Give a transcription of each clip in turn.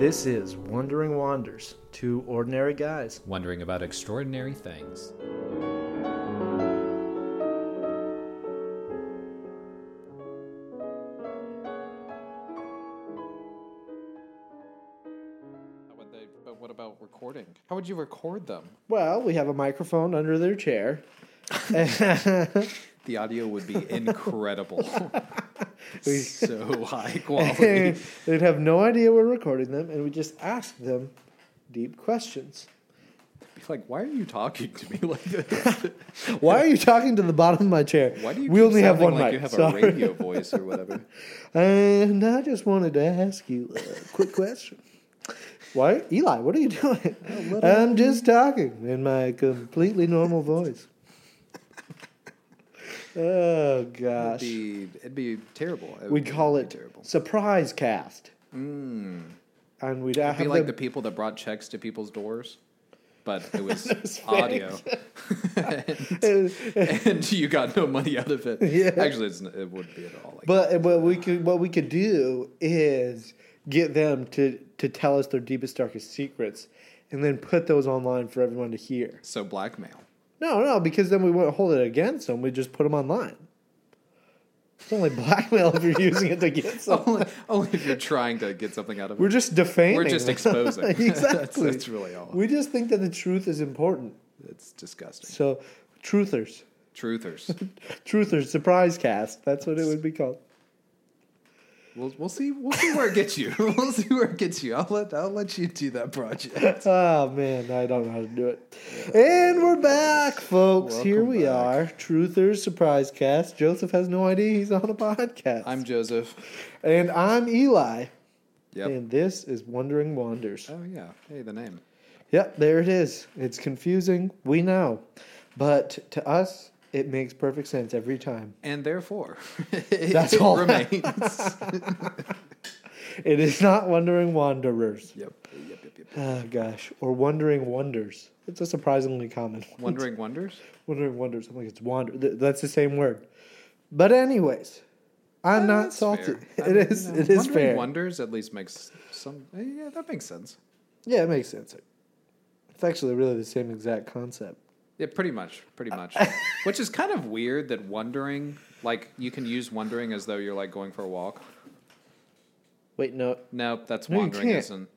This is Wandering Wanders, two ordinary guys. wondering about extraordinary things. How they, but what about recording? How would you record them? Well, we have a microphone under their chair. The audio would be incredible. so high quality. They'd have no idea we're recording them, and we just ask them deep questions. Be like, why are you talking to me like this? Why are you talking to the bottom of my chair? Why do you we only have one like mic. you have sorry. a radio voice or whatever? And I just wanted to ask you a quick question. Why, Eli? What are you doing? I'm just talking in my completely normal voice. Oh It'd gosh, be, it'd be terrible. It we'd call it terrible. surprise cast, Mm. and we'd It'd be like the people that brought checks to people's doors, but it was was audio, and, and you got no money out of it. Yeah. Actually, it's, it wouldn't be at all. Like But what we could what we could do is get them to to tell us their deepest darkest secrets, and then put those online for everyone to hear. so blackmail. No, no, because then we wouldn't hold it against them. We just put them online. It's only blackmail if you're using it to get something. only, only if you're trying to get something out of it. We're just defaming. We're just exposing. exactly. that's, that's really all. We just think that the truth is important. It's disgusting. So, truthers, Truthers. truthers, surprise cast. That's what it would be called. We'll we'll see we'll see where it gets you. we'll see where it gets you. I'll let I'll let you do that project. Oh man, I don't know how to do it. And we're back, folks. Here we back. are. Truthers surprise cast. Joseph has no idea he's on a podcast. I'm Joseph. and I'm Eli. Yep. And this is Wandering Wanders. Oh yeah. Hey, the name. Yep, there it is. It's confusing. We know. But to us, it makes perfect sense every time. And therefore, That's all. remains. It is not wondering Wanderers. yep. Yep. Yep. Yep. Oh, gosh. Or wondering Wonders. It's a surprisingly common one. Wondering wonders. wondering Wonders. I'm like, it's wander. th- That's the same word. But, anyways, I'm not salty. fair. It I mean, is. you know, It is Wondering fair. Wonders at least makes some. Yeah, that makes sense. Yeah, it makes sense. It's actually really the same exact concept. Yeah, pretty much, pretty uh, much. Which is kind of weird that wondering, like, you can use wondering as though you're like going for a walk. Wait, no. No, that's No, you wandering, can't. isn't?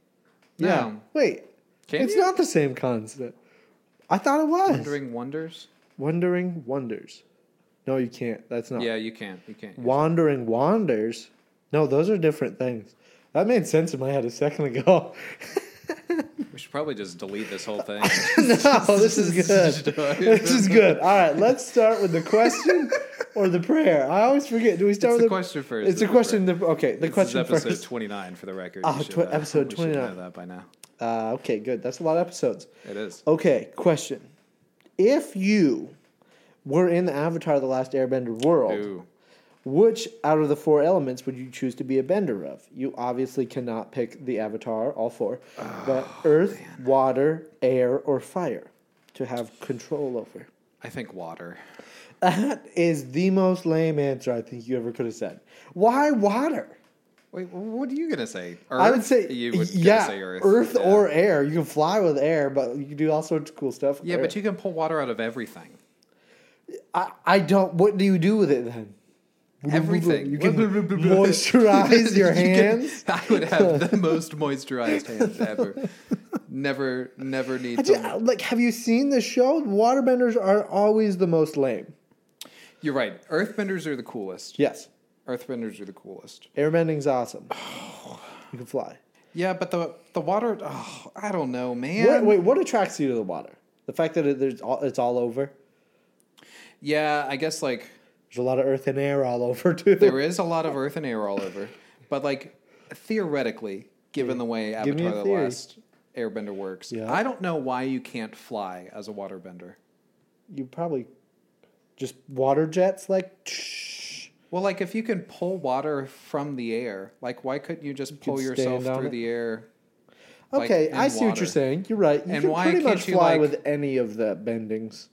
Yeah. No. Wait. Can it's you? not the same concept. I thought it was. Wondering wonders. Wandering Wonders. No, you can't. That's not. Yeah, you can't. You can't. use Wandering Wanders. No, those are different things. That made sense in my head a second ago. We should probably just delete this whole thing. no, this is good. this is good. All right, let's start with the question or the prayer. I always forget. Do we start It's with the question first. It's a the question. The, okay, the This question is episode first. 29 for the record. Ah, should, tw- episode we should 29. know that by now. Uh, okay, good. That's a lot of episodes. It is. Okay, question. If you were in the Avatar: The Last Airbender world, Ooh. Which out of the four elements would you choose to be a bender of? You obviously cannot pick the avatar, all four, oh, but earth, water, air, or fire to have control over. I think water. That is the most lame answer I think you ever could have said. Why water? Wait, what are you gonna say? Earth? I would say, you would yeah, say Earth, Yeah. or air. You can fly with air, but you can do all sorts of cool stuff. yeah, air. but you can pull water out of everything. I, I don't. What do you do with it then? Everything. You can moisturize your You can- hands. I would have the most moisturized hands ever. Never, never need I uh, like, have you seen the show? Waterbenders are always the most lame. You're right. Earthbenders are the coolest. Yes, Earthbenders are the coolest. airbending's awesome. You can fly. Yeah, but the the water. Oh, I don't know, man. What, wait, what attracts you to the water? The fact that it, there's all, it's all over. Yeah, I guess like There's a lot of earth and air all over too. there is a lot of earth and air all over, but like theoretically, given the way Give me a Avatar: The theory. Last Airbender works, Yeah. I don't know why you can't fly as a waterbender. You probably just water jets, like. Well, like if you can pull water from the air, like why couldn't you just pull could yourself stand on through it. the air? like, Okay, in I see what water? you're saying. You're right. You And can why pretty can't much you, fly like- with any of the bendings.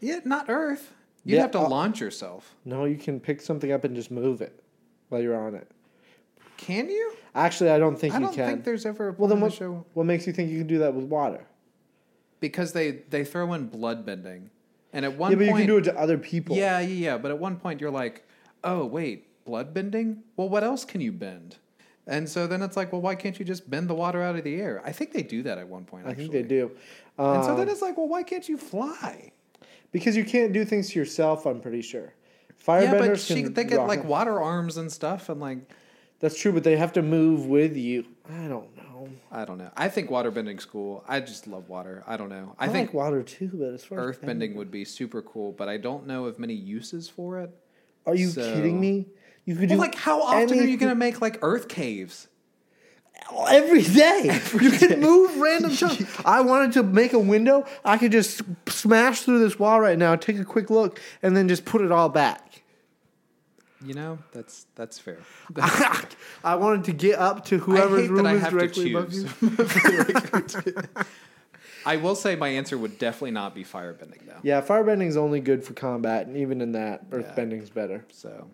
Yeah, not Earth. You'd Yeah, have to launch yourself. No, you can pick something up and just move it while you're on it. can you? Actually, I don't think I you don't can. think there's ever a well, then what, show what makes you think you can do that with water? because they they throw in blood bending, and at one yeah, but point you can do it to other people. Yeah, yeah, yeah. But at one point, you're like, oh, wait, blood bending? Well, what else can you bend? And so then it's like, well, why can't you just bend the water out of the air? I think they do that at one point. I think they do. And so then Um, it's like, well, why can't you fly? Because you can't do things to yourself. I'm pretty sure. Firebenders yeah, but she, they get like water arms and stuff, and like, That's true, but they have to move with you. I don't know. I don't know. I think water bending's cool. I just love water. I don't know. I, I, think like water too, but as far as earth bending would be super cool, but I don't know of many uses for it. Are you So- kidding me? You could Well, do like, how often are you going to make like earth caves? Every day. you can move random chunks. I wanted to make a window. I could just smash through this wall right now, take a quick look, and then just put it all back. You know, that's that's fair. I wanted to get up to whoever's room that I is have to directly above you. I will say my answer would definitely not be firebending though. Yeah, firebending's only good for combat, and even in that, Yeah. earthbending's better. So,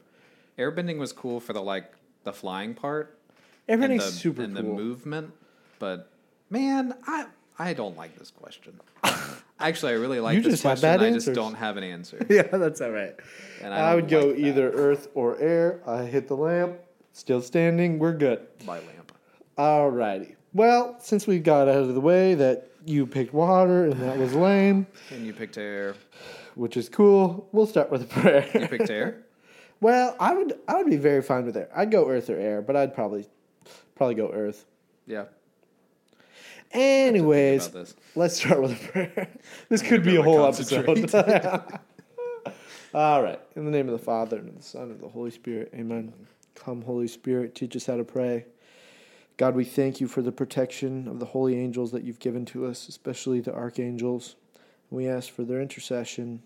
airbending was cool for the like the flying part, Airbending's and the, super and cool. the movement. But man, I I don't like this question. Actually, I really like You this question. I just don't have an answer. Yeah, that's all right. And I, I, would go like either earth or air. I hit the lamp. Still standing. We're good. by lamp. Alrighty. Well, since we got out of the way that you picked water and that was lame, And you picked air. which is cool, we'll start with a prayer. You picked air. well, I would I would be very fine with air. I'd go earth or air, but I'd probably probably go earth. Yeah. Anyways, this. let's start with a prayer. This could be a whole episode. All right. In the name of the Father and of the Son and of the Holy Spirit. Amen. Come, Holy Spirit, teach us how to pray. God, we thank you for the protection of the holy angels that you've given to us, especially the archangels. We ask for their intercession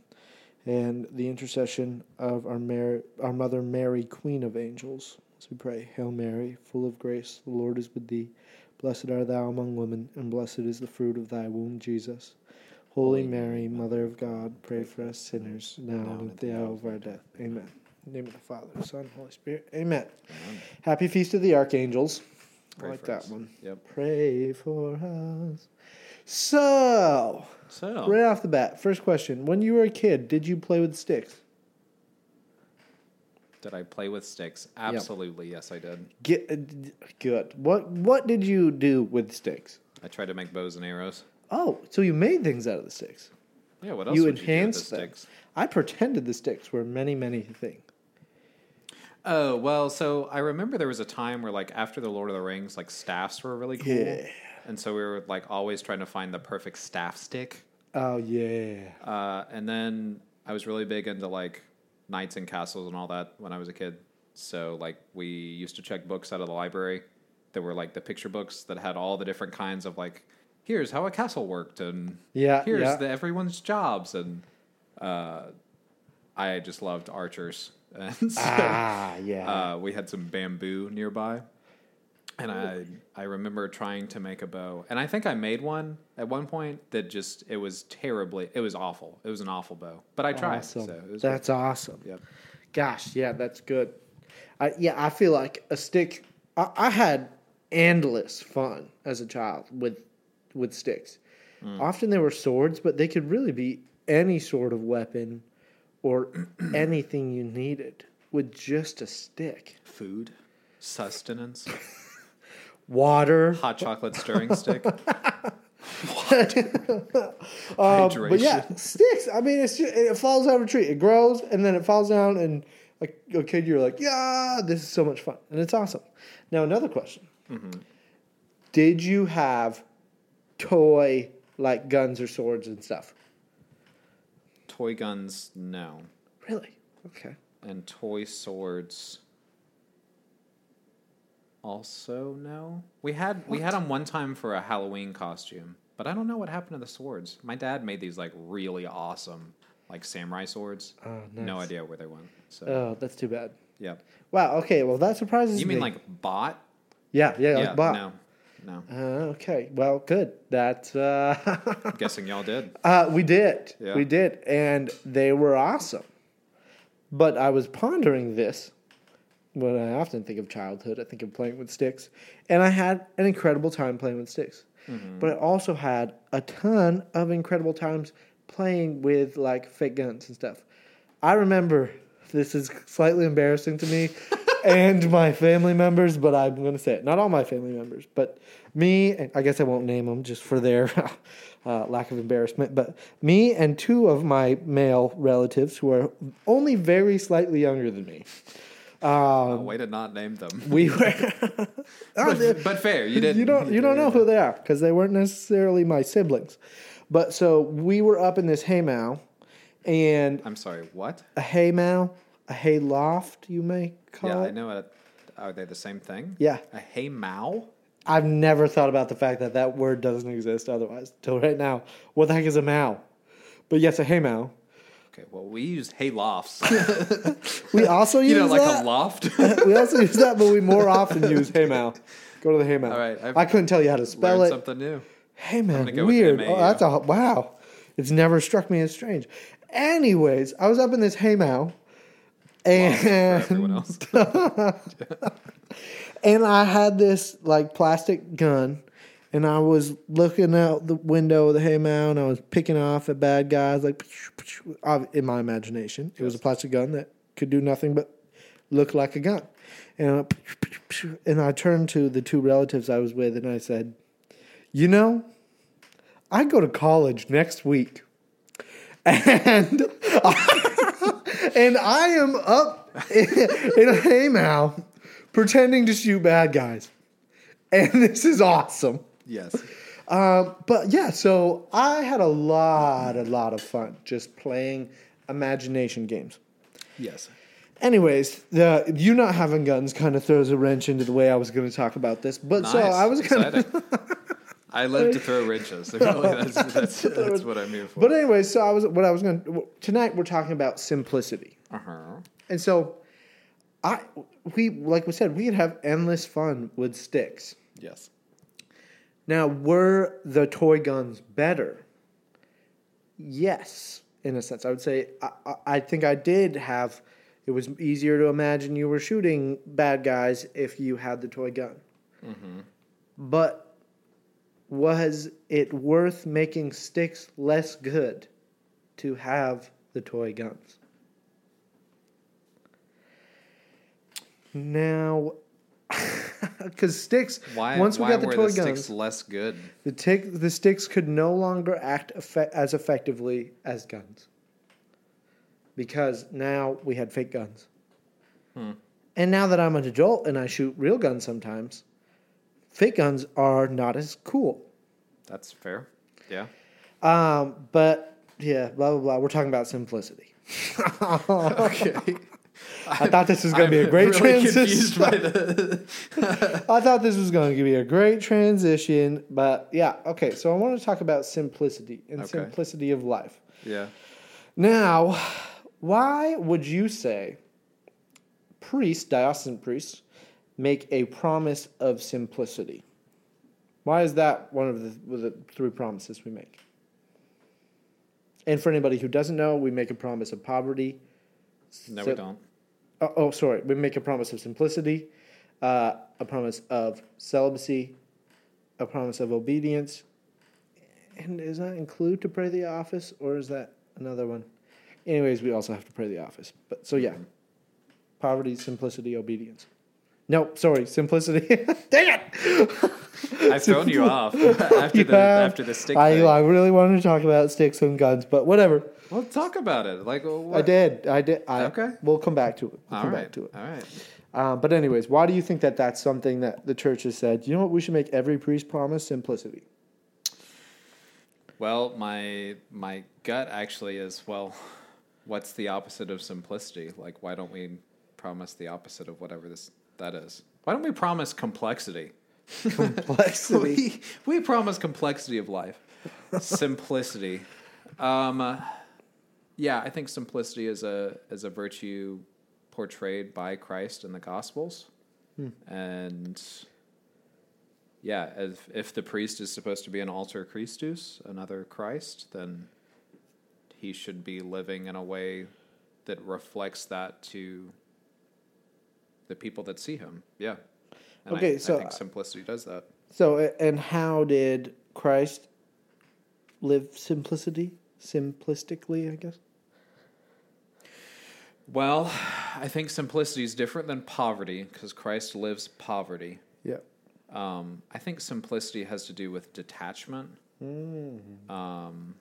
and the intercession of our, Mar- our Mother Mary, Queen of Angels. As we pray, Hail Mary, full of grace, the Lord is with thee. Blessed art thou among women, and blessed is the fruit of thy womb, Jesus. Holy Mary, Mother of God, pray for us sinners, now and at the hour of our death. Amen. In the name of the Father, Son, Holy Spirit. Amen. Happy Feast of the Archangels. Pray I like that us. one. Yep. Pray for us. So, So right off the bat, first question. When you were a kid, did you play with sticks? Did I play with sticks? Absolutely, yes, I did. Get, uh, good. What What did you do with sticks? I tried to make bows and arrows. Oh, so you made things out of the sticks. Yeah, what else You would you do with the enhanced sticks? I pretended the sticks were many, many things. Oh well, so I remember there was a time where like after the Lord of the Rings, like staffs were really cool, Yeah. and so we were like always trying to find the perfect staff stick. Oh yeah. Uh, and then I was really big into like knights and castles and all that when I was a kid. So like we used to check books out of the library. There were like the picture books that had all the different kinds of like, here's how a castle worked, and Yeah, here's yeah. the everyone's jobs, and uh, I just loved archers, and so Ah, yeah. uh, we had some bamboo nearby. And I I remember trying to make a bow, and I think I made one at one point that just it was terribly it was awful. It was an awful bow, but I tried. awesome. So it was that's awesome. Yep. Gosh, yeah, that's good. I, yeah, I feel like a stick. I, I had endless fun as a child with with sticks. Mm. Often they were swords, but they could really be any sort of weapon or anything you needed with just a stick. food, sustenance, Water, hot chocolate stirring stick. Um, but yeah, sticks. I mean, it's just, it falls out of a tree. It grows and then it falls down, and like a kid, you're like, yeah, this is so much fun, and it's awesome. Now, another question: Did you have toy like guns or swords and stuff? Toy guns, no, Really? Okay. and toy swords. Also, no. We had we had them one time for a Halloween costume, but I don't know what happened to the swords. My dad made these like really awesome, like samurai swords. Oh, No idea where they went. So Oh, that's too bad. Yep. Wow. Okay. Well, that surprises me. You me. mean like bot? Yeah. Yeah. yeah. like bot. No. No. Uh, okay. Well, good. That uh, I'm guessing y'all did. uh, we did. Yeah. We did, and they were awesome. But I was pondering this when I often think of childhood, I think of playing with sticks. And I had an incredible time playing with sticks. But I also had a ton of incredible times playing with like fake guns and stuff. I remember this is slightly embarrassing to me and my family members, but I'm going to say it. Not all my family members, but me, and I guess I won't name them just for their uh, lack of embarrassment, but me and two of my male relatives who are only very slightly younger than me. Oh, way to not name them. We were. Oh, but, but fair, you didn't. you don't you don't know who they are because they weren't necessarily my siblings. But so we were up in this haymow, and I'm sorry. What? a haymow, a hay loft, you may call Yeah, it. I know. It. Are they the same thing? Yeah. A haymow. I've never thought about the fact that that word doesn't exist otherwise till right now. What the heck is a mow? But yes, a haymow. Okay. Well, we use hay lofts. We also use you know, like that. a loft. we also use that, but we more often use haymow. Go to the haymow. All right, I've I couldn't tell you how to spell it. something new. Hey man, go weird. Oh, that's a wow. It's never struck me as strange. Anyways, I was up in this haymow, For and and I had this like plastic gun, and I was looking out the window of the haymow, and I was picking off at bad guys like in my imagination. It was a plastic gun that could do nothing but look like a gun, and I, and I turned to the two relatives I was with, and I said, "You know." I go to college next week. And and I am up in, in a haymow pretending to shoot bad guys. And this is awesome. Yes. Um, but yeah, so I had a lot, a lot of fun just playing imagination games. Yes. Anyways, the you not having guns kind of throws a wrench into the way I was going to talk about this. But so I was going to Exciting. I love to throw wrenches. Really, that's, that's, that's what I'm here for. But anyway, so I was what I was going to tonight we're talking about simplicity. uh-huh. And so I we like we said we could have endless fun with sticks. Yes. Now, were the toy guns better? Yes, in a sense. I would say I, I- think I did have. It was easier to imagine you were shooting bad guys if you had the toy gun. Mm-hmm. But was it worth making sticks less good to have the toy guns? Now, because sticks, Why? once we why got the toy the guns, sticks less good? the tick, the sticks could no longer act as effectively as guns because now we had fake guns. And now that I'm an adult and I shoot real guns sometimes, fake guns are not as cool. That's fair. Yeah. Um, but yeah, blah blah blah. We're talking about simplicity. Okay. I thought this was going to be a great really transition. confused by the. I thought this was going to be a great transition, but yeah, okay. So I want to talk about simplicity and Okay. simplicity of life. Yeah. Now, why would you say priests, diocesan priests, make a promise of simplicity? Why is that one of the, the three promises we make? And for anybody who doesn't know, we make a promise of poverty. No, So- we don't. Oh, oh, sorry. We make a promise of simplicity, uh, a promise of celibacy, a promise of obedience. And does that include to pray the office, or is that another one? Anyways, we also have to pray the office. But so yeah, poverty, simplicity, obedience. No, sorry, simplicity. Dang it! I've thrown you off after You the after the stick I. I really wanted to talk about sticks and guns, but whatever. well, talk about it. Like, what? I did. I did. I, Okay. We'll come back to it. We'll All come right. back to it. All right. Uh, but anyways, why do you think that that's something that the church has said? You know what? We should make every priest promise simplicity. Well, my my gut actually is well, what's the opposite of simplicity? Like, why don't we promise the opposite of whatever this that is? Why don't we promise complexity? Complexity. we, we promise complexity of life, simplicity. Um, uh, yeah, I think simplicity is a is a virtue portrayed by Christ in the Gospels, and yeah, if if the priest is supposed to be an alter Christus, another Christ, then he should be living in a way that reflects that to the people that see him. Yeah. And Okay, I, so- I think simplicity does that. So, and how did Christ live simplicity? Simplistically, I guess. Well, I think simplicity is different than poverty because Christ lives poverty. Yeah. Um, I think simplicity has to do with detachment. Mm. Um,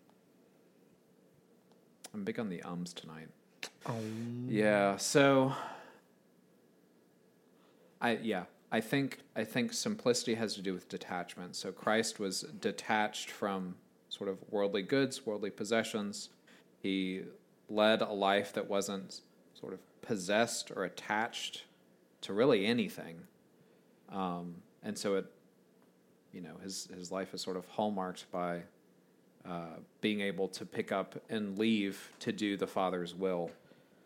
I'm big on the ums tonight. Um, Yeah, so I yeah, I think I think simplicity has to do with detachment. So Christ was detached from sort of worldly goods, worldly possessions. He led a life that wasn't sort of possessed or attached to really anything. Um, and so it you know, his his life is sort of hallmarked by uh, being able to pick up and leave to do the Father's will,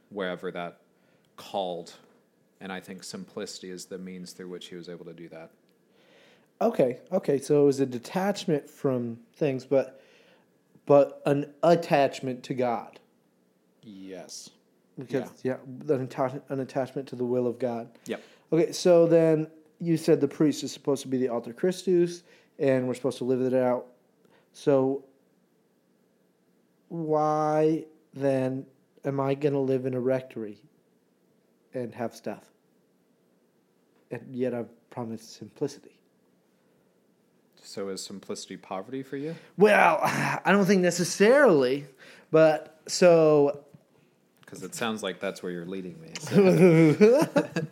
wherever that called. And I think simplicity is the means through which he was able to do that. Okay. Okay. So it was a detachment from things, but but an attachment to God. Yes. Because yeah, an, atta- an attachment to the will of God. Yep. Okay, so then you said the priest is supposed to be the alter Christus, and we're supposed to live it out. So why then am I going to live in a rectory and have stuff? And yet I've promised simplicity. So is simplicity poverty for you? Well, I don't think necessarily, but so Because it sounds like that's where you're leading me. So-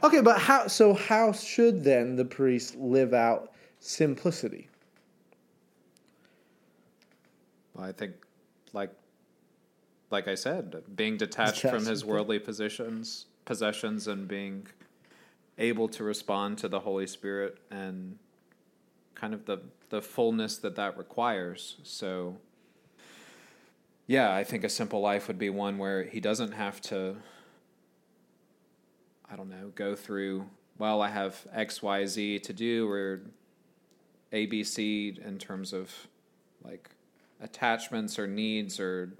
okay, but how? So how should then the priest live out simplicity? Well, I think, like, like I said, being detached from his worldly positions, possessions, and being able to respond to the Holy Spirit and kind of the the fullness that that requires. So, yeah, I think a simple life would be one where he doesn't have to. I don't know, go through. Well, I have X, Y, Z to do, or A, B, C in terms of like attachments or needs or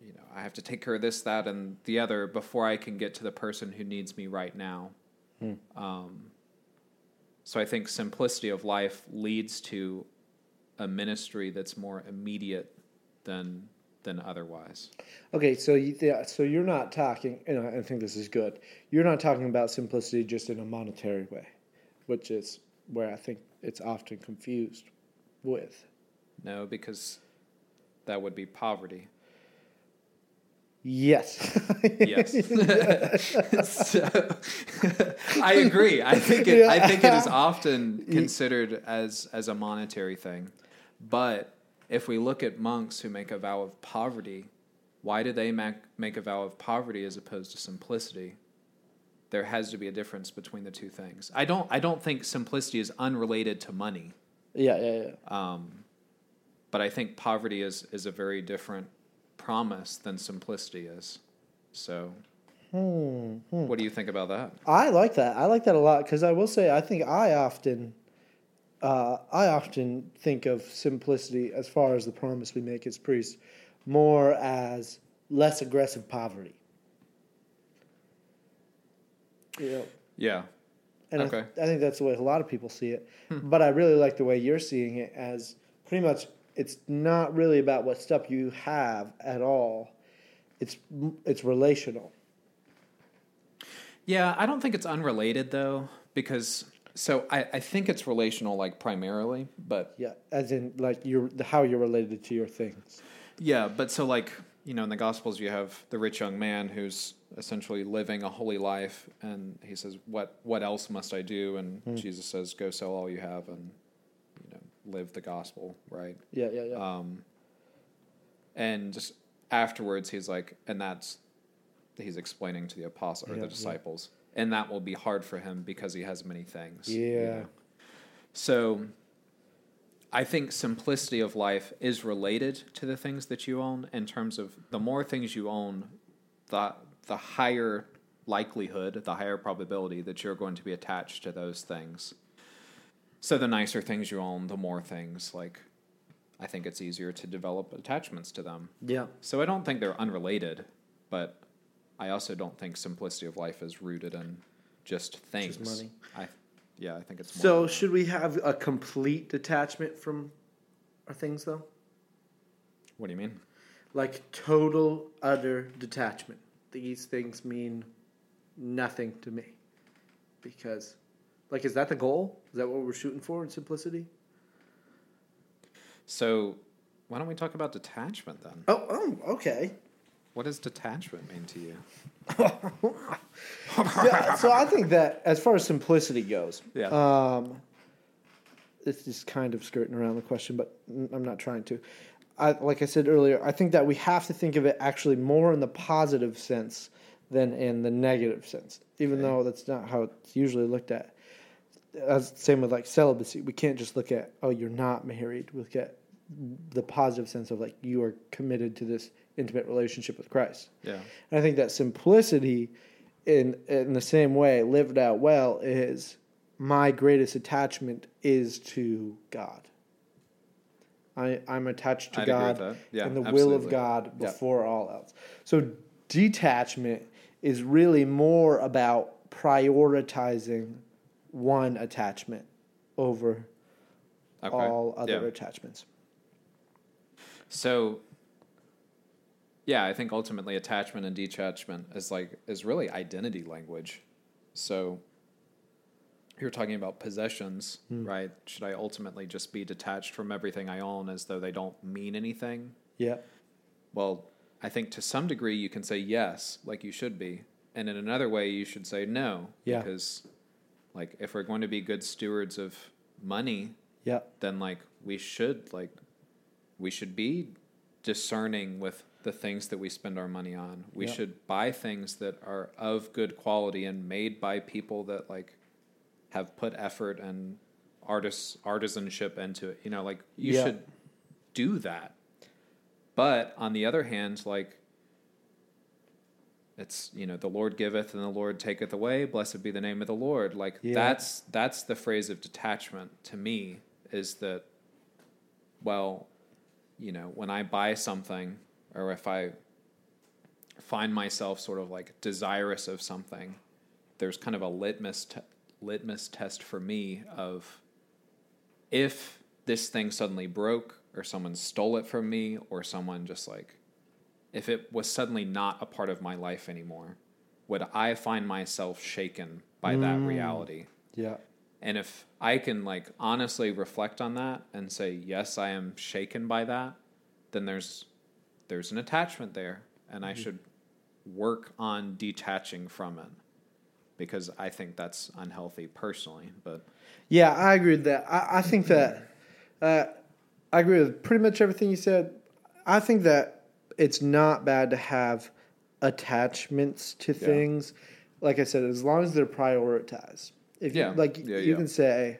you know i have to take care of this that and the other before i can get to the person who needs me right now um, so i think simplicity of life leads to a ministry that's more immediate than than otherwise Okay, so you, yeah, so you're not talking, and I think this is good. You're not talking about simplicity just in a monetary way, which is where I think it's often confused with. no because that would be poverty Yes. yes. So, i agree. I think it i think it is often considered as as a monetary thing. But if we look at monks who make a vow of poverty why do they make, make a vow of poverty as opposed to simplicity? There has to be a difference between the two things. I don't i don't think simplicity is unrelated to money. Yeah, yeah, yeah. um, but i think poverty is is a very different promise than simplicity is so hmm, hmm. what do you think about that I like that. I like that a lot because I will say I think I often, uh, I often think of simplicity as far as the promise we make as priests, more as less aggressive poverty. Know, yeah and I, Okay. I think that's the way a lot of people see it. Hmm. But I really like the way you're seeing it as pretty much it's not really about what stuff you have at all. It's it's relational. Yeah, I don't think it's unrelated though, because so I, I think it's relational like primarily, but Yeah, as in like your how you're related to your things. yeah, but so like you know in the Gospels you have the rich young man who's essentially living a holy life, and he says, "What what else must I do?" And hmm. Jesus says, "Go sell all you have and live the gospel." Right. Yeah, yeah, yeah. Um, and just afterwards, he's like, and that's he's explaining to the apostle or Yeah, the yeah. disciples, and that will be hard for him because he has many things. you Yeah. know. So, I think simplicity of life is related to the things that you own in terms of the more things you own, the the higher likelihood, the higher probability that you're going to be attached to those things. So the nicer things you own, the more things like I think it's easier to develop attachments to them. yeah. So I don't think they're unrelated, but I also don't think simplicity of life is rooted in just things. money. I, yeah, I think it's more So should we have a complete detachment from our things though? What do you mean? Like total utter detachment. These things mean nothing to me. Because like is that the goal? Is that what we're shooting for in simplicity? So, why don't we talk about detachment then? Oh, oh, okay. What does detachment mean to you? yeah, so I think that as far as simplicity goes, Yeah. um, this is kind of skirting around the question, but I'm not trying to. I, like I said earlier, I think that we have to think of it actually more in the positive sense than in the negative sense, even Okay. though that's not how it's usually looked at. As same with like celibacy, we can't just look at oh you're not married. We look at the positive sense of like you are committed to this intimate relationship with Christ. Yeah. And I think that simplicity, in in the same way, lived out well, is my greatest attachment is to God. I I'm attached to I'd God. Yeah, and the will of absolutely. God Yeah. before all else. So detachment is really more about prioritizing one attachment over Okay. all other Yeah. attachments. So, yeah, I think ultimately attachment and detachment is like is really identity language. So, you're talking about possessions, hmm. right? Should I ultimately just be detached from everything I own as though they don't mean anything? Yeah. Well, I think to some degree you can say yes, like you should be, and in another way you should say no, Yeah. because like if we're going to be good stewards of money, Yeah. then like we should like we should be discerning with the things that we spend our money on. We Yeah. should buy things that are of good quality and made by people that like have put effort and artists artisanship into it. You know, like you Yeah. should do that. But on the other hand, like it's you know the Lord giveth and the Lord taketh away. Blessed be the name of the Lord. Like Yeah. that's that's the phrase of detachment to me is that well, you know, when I buy something or if I find myself sort of like desirous of something, there's kind of a litmus te- litmus test for me of if this thing suddenly broke or someone stole it from me or someone just like if it was suddenly not a part of my life anymore would i find myself shaken by that reality Yeah. and if i can like honestly reflect on that and say yes i am shaken by that then there's there's an attachment there and i should work on detaching from it because i think that's unhealthy personally but Yeah, I agree with that. I, I think that uh, I agree with pretty much everything you said. I think that it's not bad to have attachments to Yeah. things. Like I said, as long as they're prioritized. If Yeah. you, like Yeah, you can say,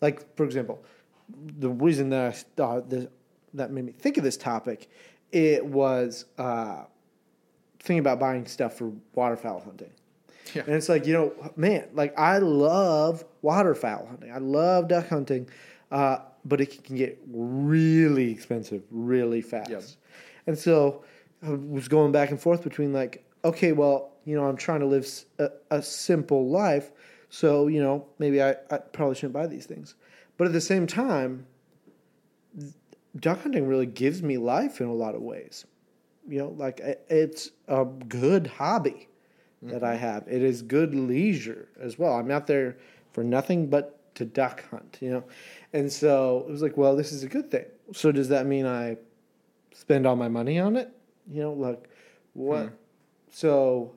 like for example, the reason that I thought this, that made me think of this topic, it was uh, thinking about buying stuff for waterfowl hunting. Yeah. And it's like, you know, man, like I love waterfowl hunting. I love duck hunting, uh, but it can get really expensive really fast. And so I was going back and forth between like, okay, well, you know, I'm trying to live a simple life. So, you know, maybe I, I probably shouldn't buy these things. But at the same time, duck hunting really gives me life in a lot of ways. You know, like it's a good hobby that I mm-hmm. have. It is good leisure as well. I'm out there for nothing but to duck hunt, you know. And so it was like, well, this is a good thing. So does that mean I spend all my money on it? You know, like what? Hmm. So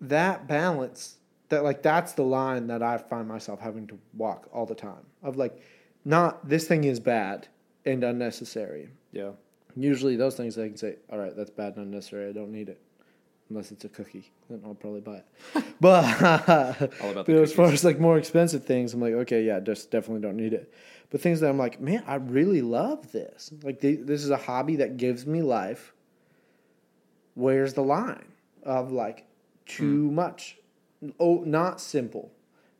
that balance, that like that's the line that I find myself having to walk all the time. Of like, not this thing is bad and unnecessary. yeah Usually those things I can say, all right, that's bad and unnecessary. I don't need it. Unless it's a cookie, then I'll probably buy it. but but as far as like more expensive things, I'm like, okay, yeah, just definitely don't need it. But things that I'm like, man, I really love this. Like th- this is a hobby that gives me life. Where's the line of like too hmm. much? Oh, not simple,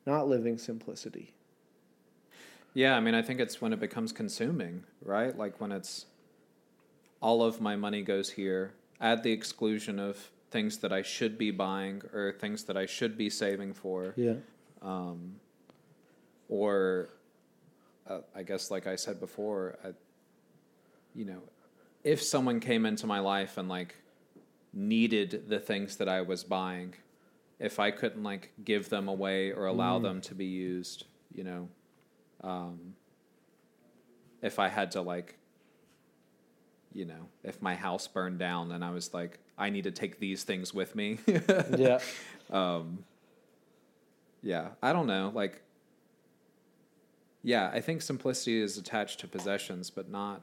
not living simplicity. Yeah, I mean, I think it's when it becomes consuming, right? Like when it's all of my money goes here at the exclusion of things that I should be buying or things that I should be saving for. Yeah. or uh, I guess, like I said before, I, you know, if someone came into my life and like needed the things that I was buying, if I couldn't like give them away or allow them to be used, you know, um, if I had to like, you know, if my house burned down and I was like, I need to take these things with me. Yeah. Um, yeah, I don't know. Like, yeah, I think simplicity is attached to possessions, but not.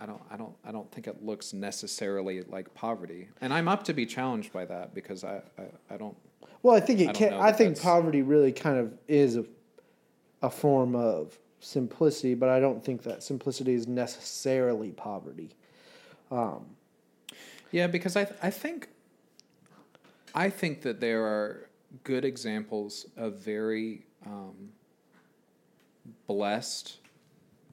I don't. I don't. I don't think it looks necessarily like poverty, and I'm up to be challenged by that because I. I, I don't. Well, I think it don't can. I think poverty really kind of is a, a form of simplicity, but I don't think that simplicity is necessarily poverty. Um, Yeah, because I. I think. I think that there are good examples of very um, blessed,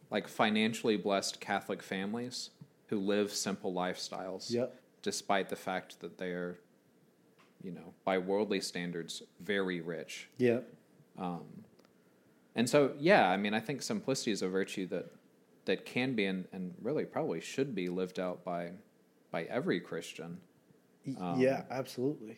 like financially blessed Catholic families who live simple lifestyles. Yep. Despite the fact that they are, you know, by worldly standards, very rich. Yeah. And so, yeah, I mean, I think simplicity is a virtue that that can be and, and really probably should be lived out by by every Christian. Y- yeah. Absolutely.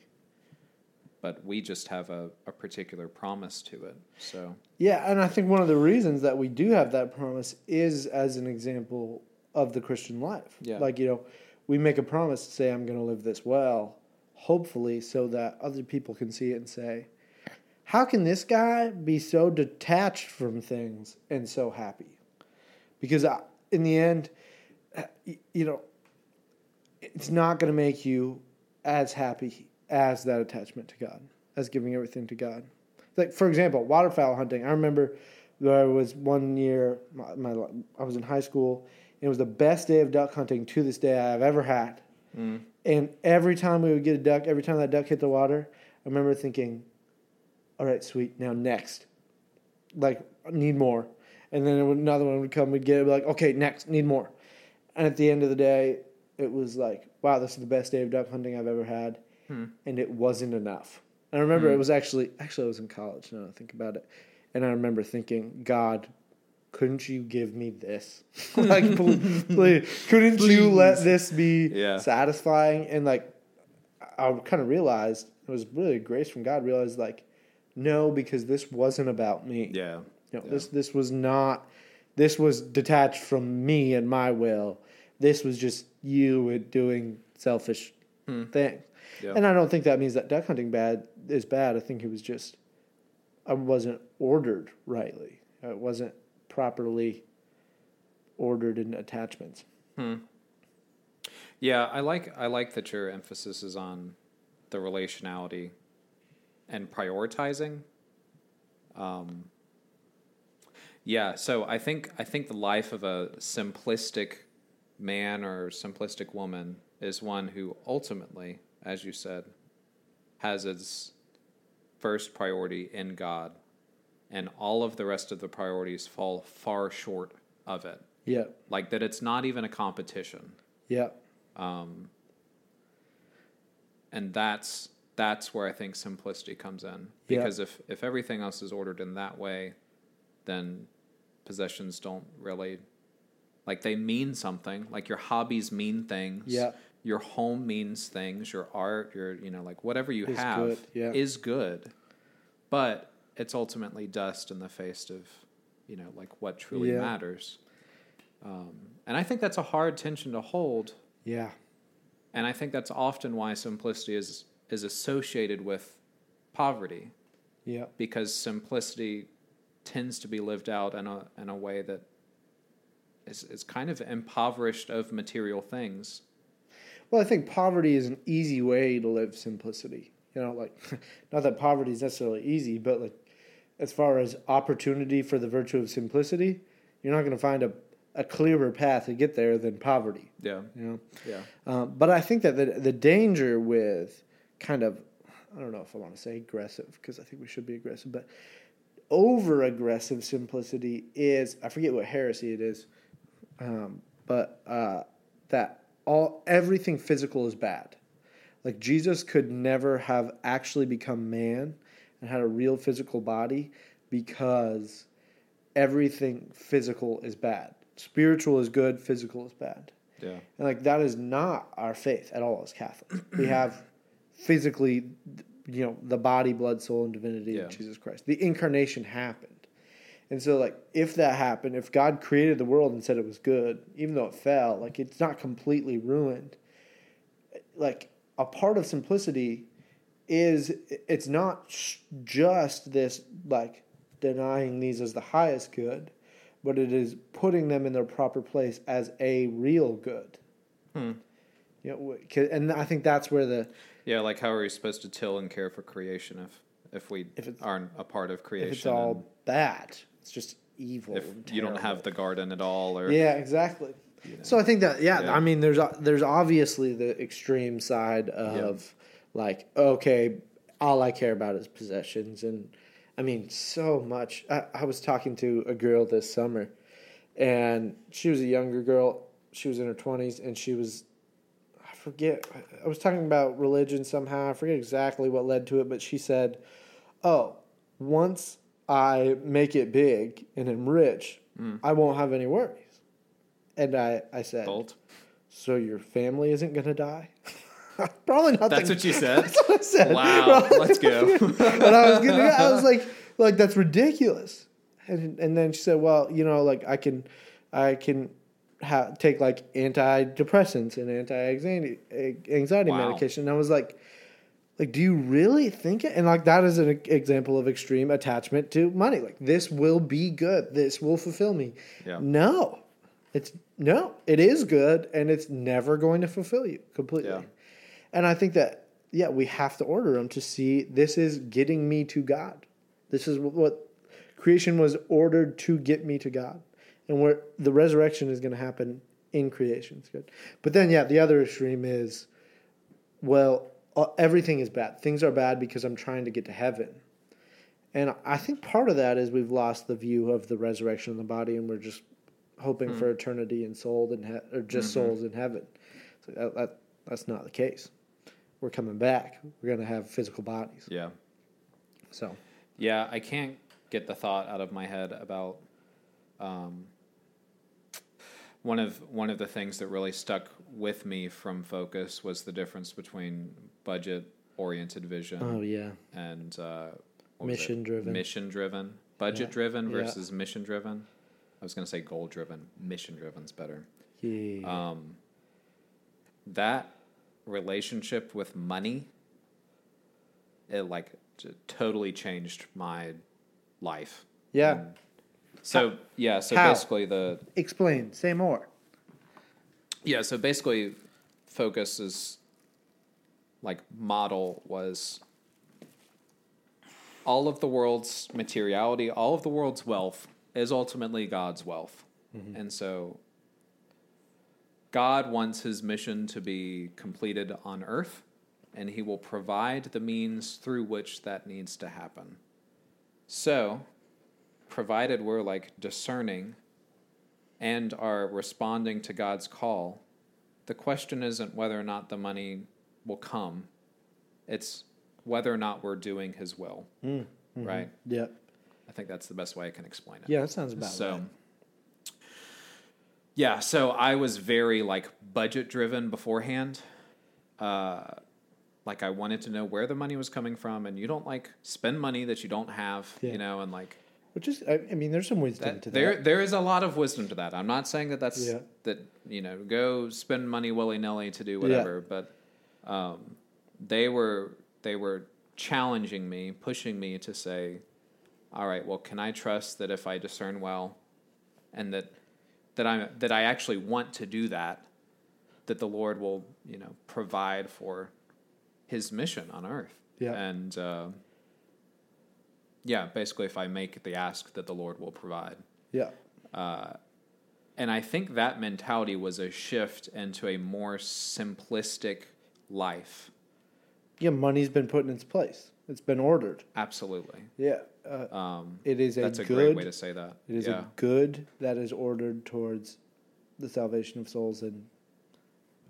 But we just have a, a particular promise to it. So Yeah, and I think one of the reasons that we do have that promise is as an example of the Christian life. Yeah. Like, you know, we make a promise to say, I'm going to live this well, hopefully, so that other people can see it and say, how can this guy be so detached from things and so happy? Because I, in the end, uh, you know, it's not going to make you as happy as that attachment to God, as giving everything to God. Like for example, waterfowl hunting. I remember there was one year my, my I was in high school. And it was the best day of duck hunting to this day I've ever had. Mm. And every time we would get a duck, every time that duck hit the water, I remember thinking, "All right, sweet. Now next, like need more." And then would- another one would come. We'd get it. Like, okay, next, need more. And at the end of the day, it was like, wow, this is the best day of duck hunting I've ever had. Hmm. And it wasn't enough. And I remember it hmm. was actually, actually, I was in college now I think about it. And I remember thinking, God, couldn't you give me this? like, pl- please, couldn't you let this be Yeah. satisfying? And like, I kind of realized, it was really a grace from God, realized like, no, because this wasn't about me. yeah, You know, this this was not this was detached from me and my will. This was just you doing selfish things. Yeah. And I don't think that means that duck hunting bad is bad. I think it was just I wasn't ordered rightly. It wasn't properly ordered in attachments. yeah. I like I like that your emphasis is on the relationality and prioritizing. Um, yeah, so I think I think the life of a simplistic man or simplistic woman is one who ultimately, as you said, has its first priority in God, and all of the rest of the priorities fall far short of it. Yeah. Like that, it's not even a competition Yeah. Um, and that's that's where I think simplicity comes in Yeah. because if if everything else is ordered in that way, then possessions don't really like they mean something. Like your hobbies mean things. Yeah. Your home means things. Your art, your you know, like whatever you Is have good, yeah. is good, but it's ultimately dust in the face of you know like what truly Yeah. matters. Um, and I think that's a hard tension to hold Yeah. and I think that's often why simplicity is is associated with poverty Yeah. because simplicity tends to be lived out in a in a way that is is kind of impoverished of material things. Well, I think poverty is an easy way to live simplicity. You know, like not that poverty is necessarily easy, but like as far as opportunity for the virtue of simplicity, you're not going to find a, a clearer path to get there than poverty. Yeah. You know, Yeah. um, but I think that the the danger with kind of I don't know if I want to say aggressive because I think we should be aggressive, but over aggressive simplicity is I forget what heresy it is, um, but uh, that all everything physical is bad. Like Jesus could never have actually become man and had a real physical body because everything physical is bad. Spiritual is good, physical is bad. Yeah. And like that is not our faith at all as Catholics. We have physically, you know, the body, blood, soul, and divinity Yeah. of Jesus Christ. The incarnation happened. And so like if that happened, if God created the world and said it was good, even though it fell, like it's not completely ruined. Like a part of simplicity is it's not just this like denying these as the highest good, but it is putting them in their proper place as a real good. Hmm. You know, and I think that's where the Yeah, like how are we supposed to till and care for creation if if we If aren't a part of creation? if it's all and bad, it's just evil. if you don't have the garden at all, or Yeah, exactly. So I think that yeah, Yeah. I mean there's there's obviously the extreme side of like okay, all I care about is possessions and I mean so much. I, I was talking to a girl this summer and she was a younger girl. She was in her 20s and she was I forget I was talking about religion somehow. I forget exactly what led to it, but she said, "Oh, once I make it big and am rich, Hmm. I won't have any worries." And I, I said, bolt. "So your family isn't going to die?" Probably not. That's what you said. That's what I said. Wow, let's go. and I was gonna, I was like, like that's ridiculous. And and then she said, well, you know, like I can, I can ha- take like antidepressants and anti-anxiety anxiety Wow. medication. And I was like, like, do you really think it? And like that is an example of extreme attachment to money. Like this will be good. This will fulfill me. Yeah. No, it's no. It is good, and it's never going to fulfill you completely. Yeah. And I think that yeah, we have to order them to see this is getting me to God. This is what creation was ordered to get me to God, and where the resurrection is going to happen in creation. It's good, but then yeah, the other extreme is, well, Uh, everything is bad. Things are bad because I'm trying to get to heaven, and I think part of that is we've lost the view of the resurrection of the body, and we're just hoping hmm. for eternity and soul in he- or just mm-hmm. souls in heaven. So that, that that's not the case. We're coming back. We're going to have physical bodies. Yeah. So Yeah, I can't get the thought out of my head about um, one of one of the things that really stuck with me from Focus was the difference between budget oriented vision oh yeah, and uh, it? Mission-driven. mission driven, budget driven Yeah. versus mission driven. I was going to say goal driven. Mission driven's better. yeah, Um, that relationship with money, it like t- totally changed my life. yeah. And so yeah, so How? basically the Explain. Say more. yeah, so basically focus is like model was all of the world's materiality, all of the world's wealth is ultimately God's wealth. Mm-hmm. And so God wants his mission to be completed on earth, and he will provide the means through which that needs to happen. So, provided we're like discerning and are responding to God's call, the question isn't whether or not the money will come, it's whether or not we're doing his will. Right? Yeah. I think that's the best way I can explain it. Yeah, that sounds about so right. yeah so i was very like budget driven beforehand uh like i wanted to know where the money was coming from and you don't like spend money that you don't have Yeah. you know and like Which is, I, I mean, there's some wisdom that, to there that. there is a lot of wisdom to that i'm not saying that that's Yeah. that you know go spend money willy-nilly to do whatever but um they were they were challenging me pushing me to say all right well can i trust that if i discern well and that that i that i actually want to do that that the lord will you know provide for his mission on earth Yeah. and uh, yeah basically if i make the ask that the lord will provide Yeah. and I think that mentality was a shift into a more simplistic life. Yeah, money's been put in its place. It's been ordered. Absolutely. Yeah. Uh, Um, it is a that's a good, great way to say that. It is yeah. a good that is ordered towards the salvation of souls and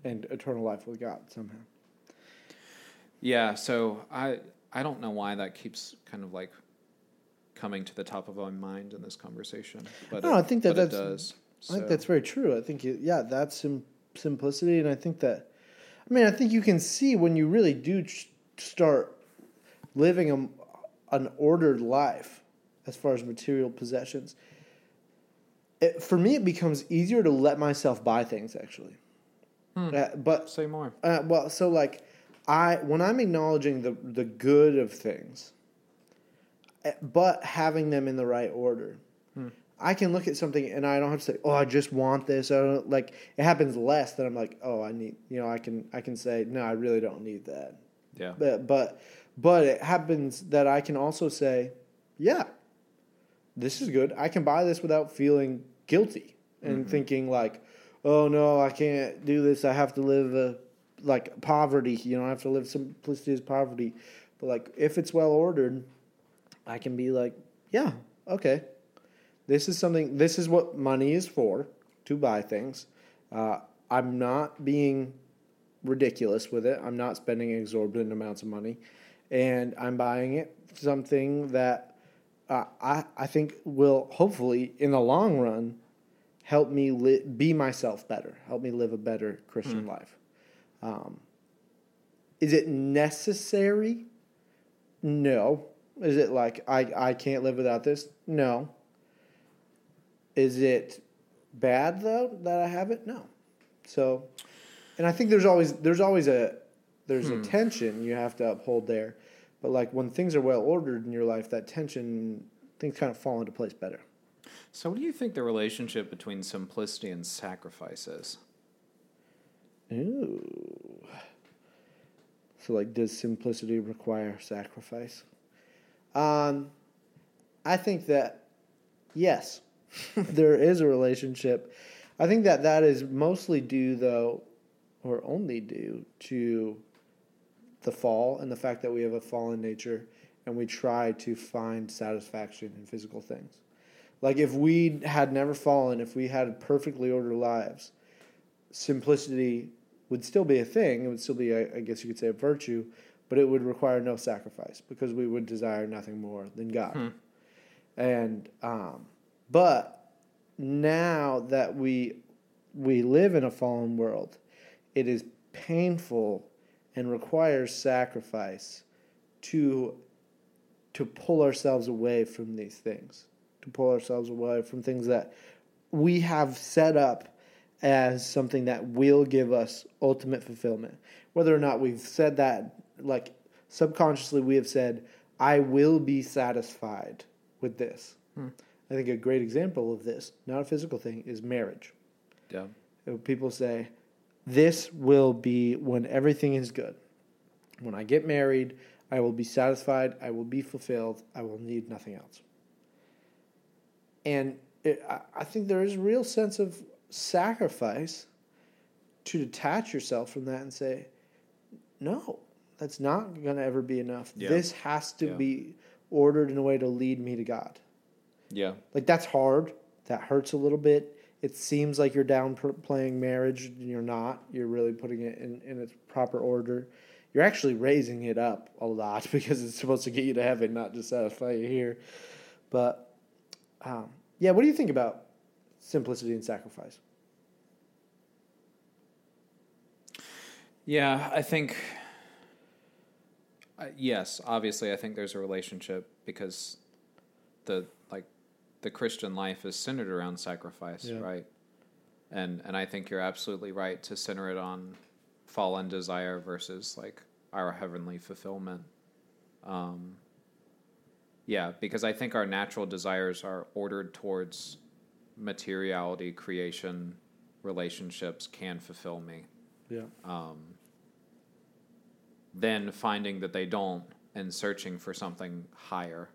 and eternal life with God somehow. Yeah, so I I don't know why that keeps kind of like coming to the top of my mind in this conversation, but No, it, I think that that's- does. I think that's very true. I think yeah, that's sim- simplicity, and I think that, I mean, I think you can see when you really do ch- start living a, an ordered life, as far as material possessions. It, for me, it becomes easier to let myself buy things actually. Uh, but say more. uh, well, so like I when I'm acknowledging the the good of things, but having them in the right order, hmm. I can look at something and I don't have to say, "Oh, I just want this." I don't like it happens less than I'm like, "Oh, I need." You know, I can I can say, "No, I really don't need that." Yeah. But but but it happens that I can also say, "Yeah, this is good. I can buy this without feeling guilty and mm-hmm. thinking like, oh no, I can't do this. I have to live a, like poverty. You know, I have to live simplicity as poverty. But like if it's well ordered, I can be like, yeah, okay. This is something. This is what money is for to buy things. Uh, I'm not being ridiculous with it. I'm not spending exorbitant amounts of money, and I'm buying it something that uh, I I think will hopefully in the long run help me li- be myself better, help me live a better Christian life. Um, is it necessary? No. Is it like I I can't live without this? No. Is it bad though that I have it? No. So, and I think there's always there's always a there's a hmm. tension you have to uphold there, but like when things are well ordered in your life, that tension things kind of fall into place better. So, what do you think the relationship between simplicity and sacrifice is? Ooh. So like, does simplicity require sacrifice? Um, I think that yes, there is a relationship. I think that that is mostly due though, or only due to the fall and the fact that we have a fallen nature and we try to find satisfaction in physical things. Like if we had never fallen, if we had perfectly ordered lives, simplicity would still be a thing. It would still be, I I guess you could say, a virtue, but it would require no sacrifice because we would desire nothing more than God. And um, but now that we we live in a fallen world, it is painful and requires sacrifice to to pull ourselves away from these things, to pull ourselves away from things that we have set up as something that will give us ultimate fulfillment. Whether or not we've said that, like subconsciously, we have said, I will be satisfied with this. I think a great example of this, not a physical thing, is marriage. Yeah. Uh, People say, This will be when everything is good. When I get married, I will be satisfied, I will be fulfilled, I will need nothing else. And it, I, I think there is a real sense of sacrifice to detach yourself from that and say, No, that's not going to ever be enough. Yeah. This has to Yeah. be ordered in a way to lead me to God. Yeah. Like that's hard. That hurts a little bit. It seems like you're downplaying marriage, and you're not. You're really putting it in, in its proper order. You're actually raising it up a lot because it's supposed to get you to heaven, not just satisfy you here. But um, yeah, what do you think about simplicity and sacrifice? Yeah, I think. Uh, yes, obviously, I think there's a relationship because the like the Christian life is centered around sacrifice, Yeah. right? And and I think you're absolutely right to center it on fallen desire versus like our heavenly fulfillment. Um, yeah, because I think our natural desires are ordered towards materiality, creation, relationships can fulfill me Yeah. Then finding that they don't and searching for something higher,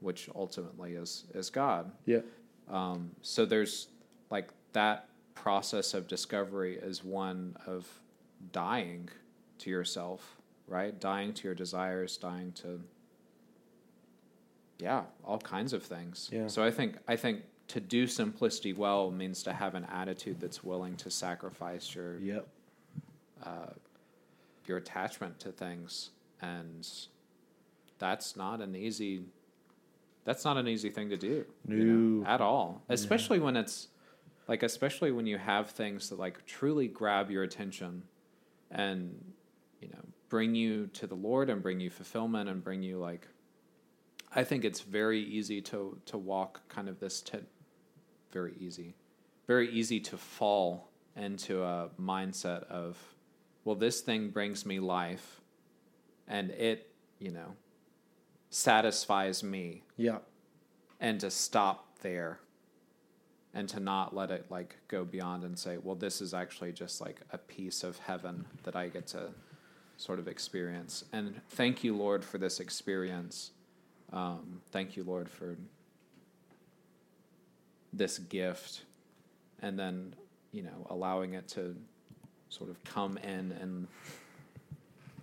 which ultimately is is God. Yeah. Um, so there's like that process of discovery is one of dying to yourself, right? Dying to your desires, dying to yeah, all kinds of things. Yeah. So I think I think to do simplicity well means to have an attitude that's willing to sacrifice your Yep. Your attachment to things and that's not an easy. That's not an easy thing to do, you know, at all. Especially when it's like, especially when you have things that like truly grab your attention, and you know, bring you to the Lord and bring you fulfillment and bring you like. I think it's very easy to to walk kind of this t- very easy, very easy to fall into a mindset of, well, this thing brings me life, and it, you know, satisfies me, Yeah. and to stop there, and to not let it like go beyond and say, well, this is actually just like a piece of heaven that I get to sort of experience, and thank you, Lord, for this experience. Um, thank you, Lord, for this gift and then you know allowing it to sort of come in and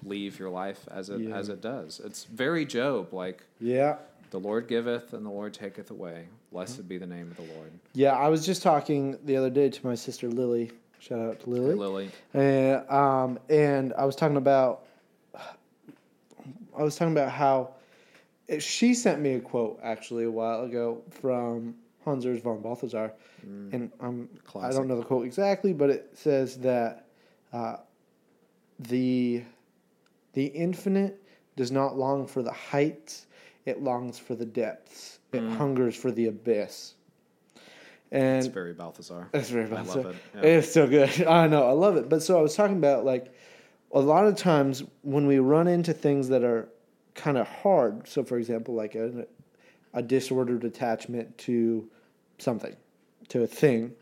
leave your life as it Yeah. as it does it's very job like Yeah. the lord giveth and the lord taketh away blessed be the name of the lord Yeah, I was just talking the other day to my sister Lily. Shout out to Lily. lily And, um, and I was talking about, I was talking about how eh, she sent me a quote actually a while ago from Hans Urs von Balthasar, mm. and I'm I don't know the quote exactly, but it says that uh, the the infinite does not long for the heights; it longs for the depths. It hungers for the abyss. And it's very Balthasar that's very I love it, yeah. It's so good. I know. I love it. But so I was talking about like a lot of times when we run into things that are kind of hard. So for example, like a, a disordered attachment to something, to a thing.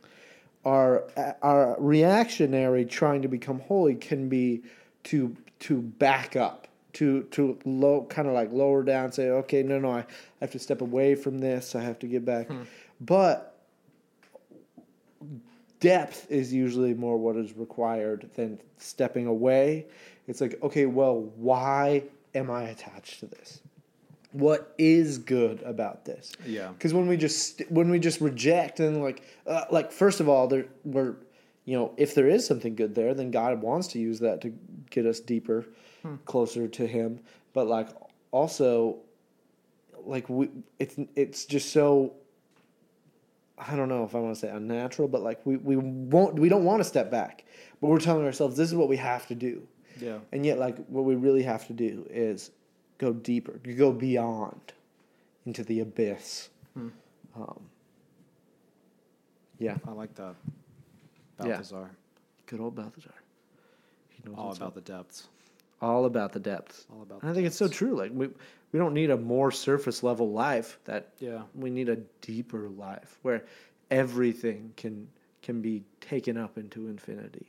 Our our reactionary trying to become holy can be to to back up. To, to low kind of like lower down say okay no no I have to step away from this I have to get back hmm. but depth is usually more what is required than stepping away. It's like, okay, well, why am I attached to this? What is good about this? Yeah. Because when we just when we just reject and like uh, like first of all, there we're you know if there is something good there, then God wants to use that to get us deeper, closer to Him. But like also, like we it's it's just so I don't know if I want to say unnatural, but like we, we won't we don't want to step back, but we're telling ourselves this is what we have to do, yeah and yet like what we really have to do is go deeper, you go beyond, into the abyss. Um, yeah, i like that Yeah. Balthasar good old Balthasar. He knows all about up. the depths all about the depths. all about And I the think it's so true. Like we we don't need a more surface level life. That Yeah. we need a deeper life where everything can can be taken up into infinity.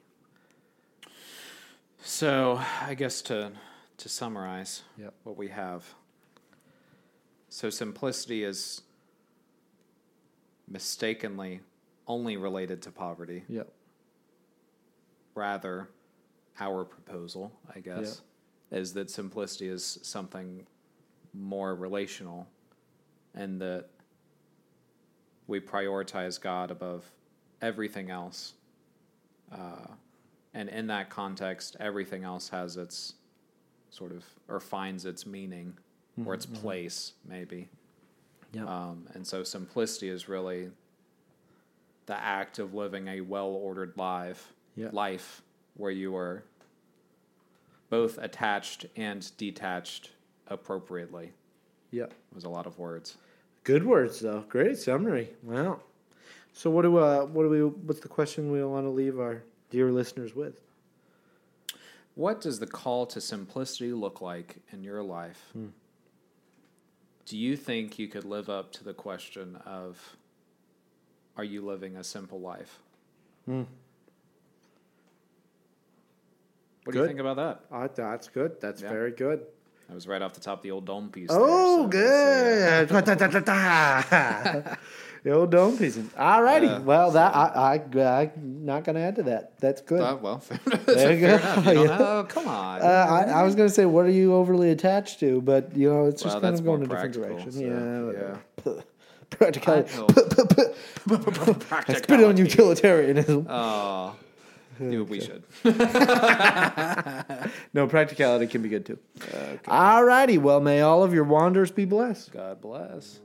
So I guess to to summarize Yep. what we have. So simplicity is mistakenly only related to poverty. Yep. Rather, our proposal, I guess, is that simplicity is something more relational and that we prioritize God above everything else. Uh, and in that context, everything else has its sort of, or finds its meaning or its place, maybe. Yep. Um, and so simplicity is really the act of living a well ordered life, Yeah. life where you are both attached and detached appropriately. Yep. was a lot of words. Good words though. Great summary. Wow. So what do uh what do we what's the question we want to leave our dear listeners with? What does the call to simplicity look like in your life? Do you think you could live up to the question of are you living a simple life? What do you think about that? Uh, that's good. That's Yeah. very good. That was right off the top of the old dome piece. Oh, there, so good. The old dome piece. All righty. Yeah, well, that I, I I'm not gonna add to that. That's good. Uh, well, There you go. You Yeah. know. Come on. Uh, I, I was gonna say, what are you overly attached to? But you know, it's just Well, kind of going more a different direction. so, yeah, yeah. whatever. Practicality. I. Spit on utilitarianism. Oh, Yeah, we should. No, practicality can be good too. Alrighty, well, may all of your wanders be blessed. God bless.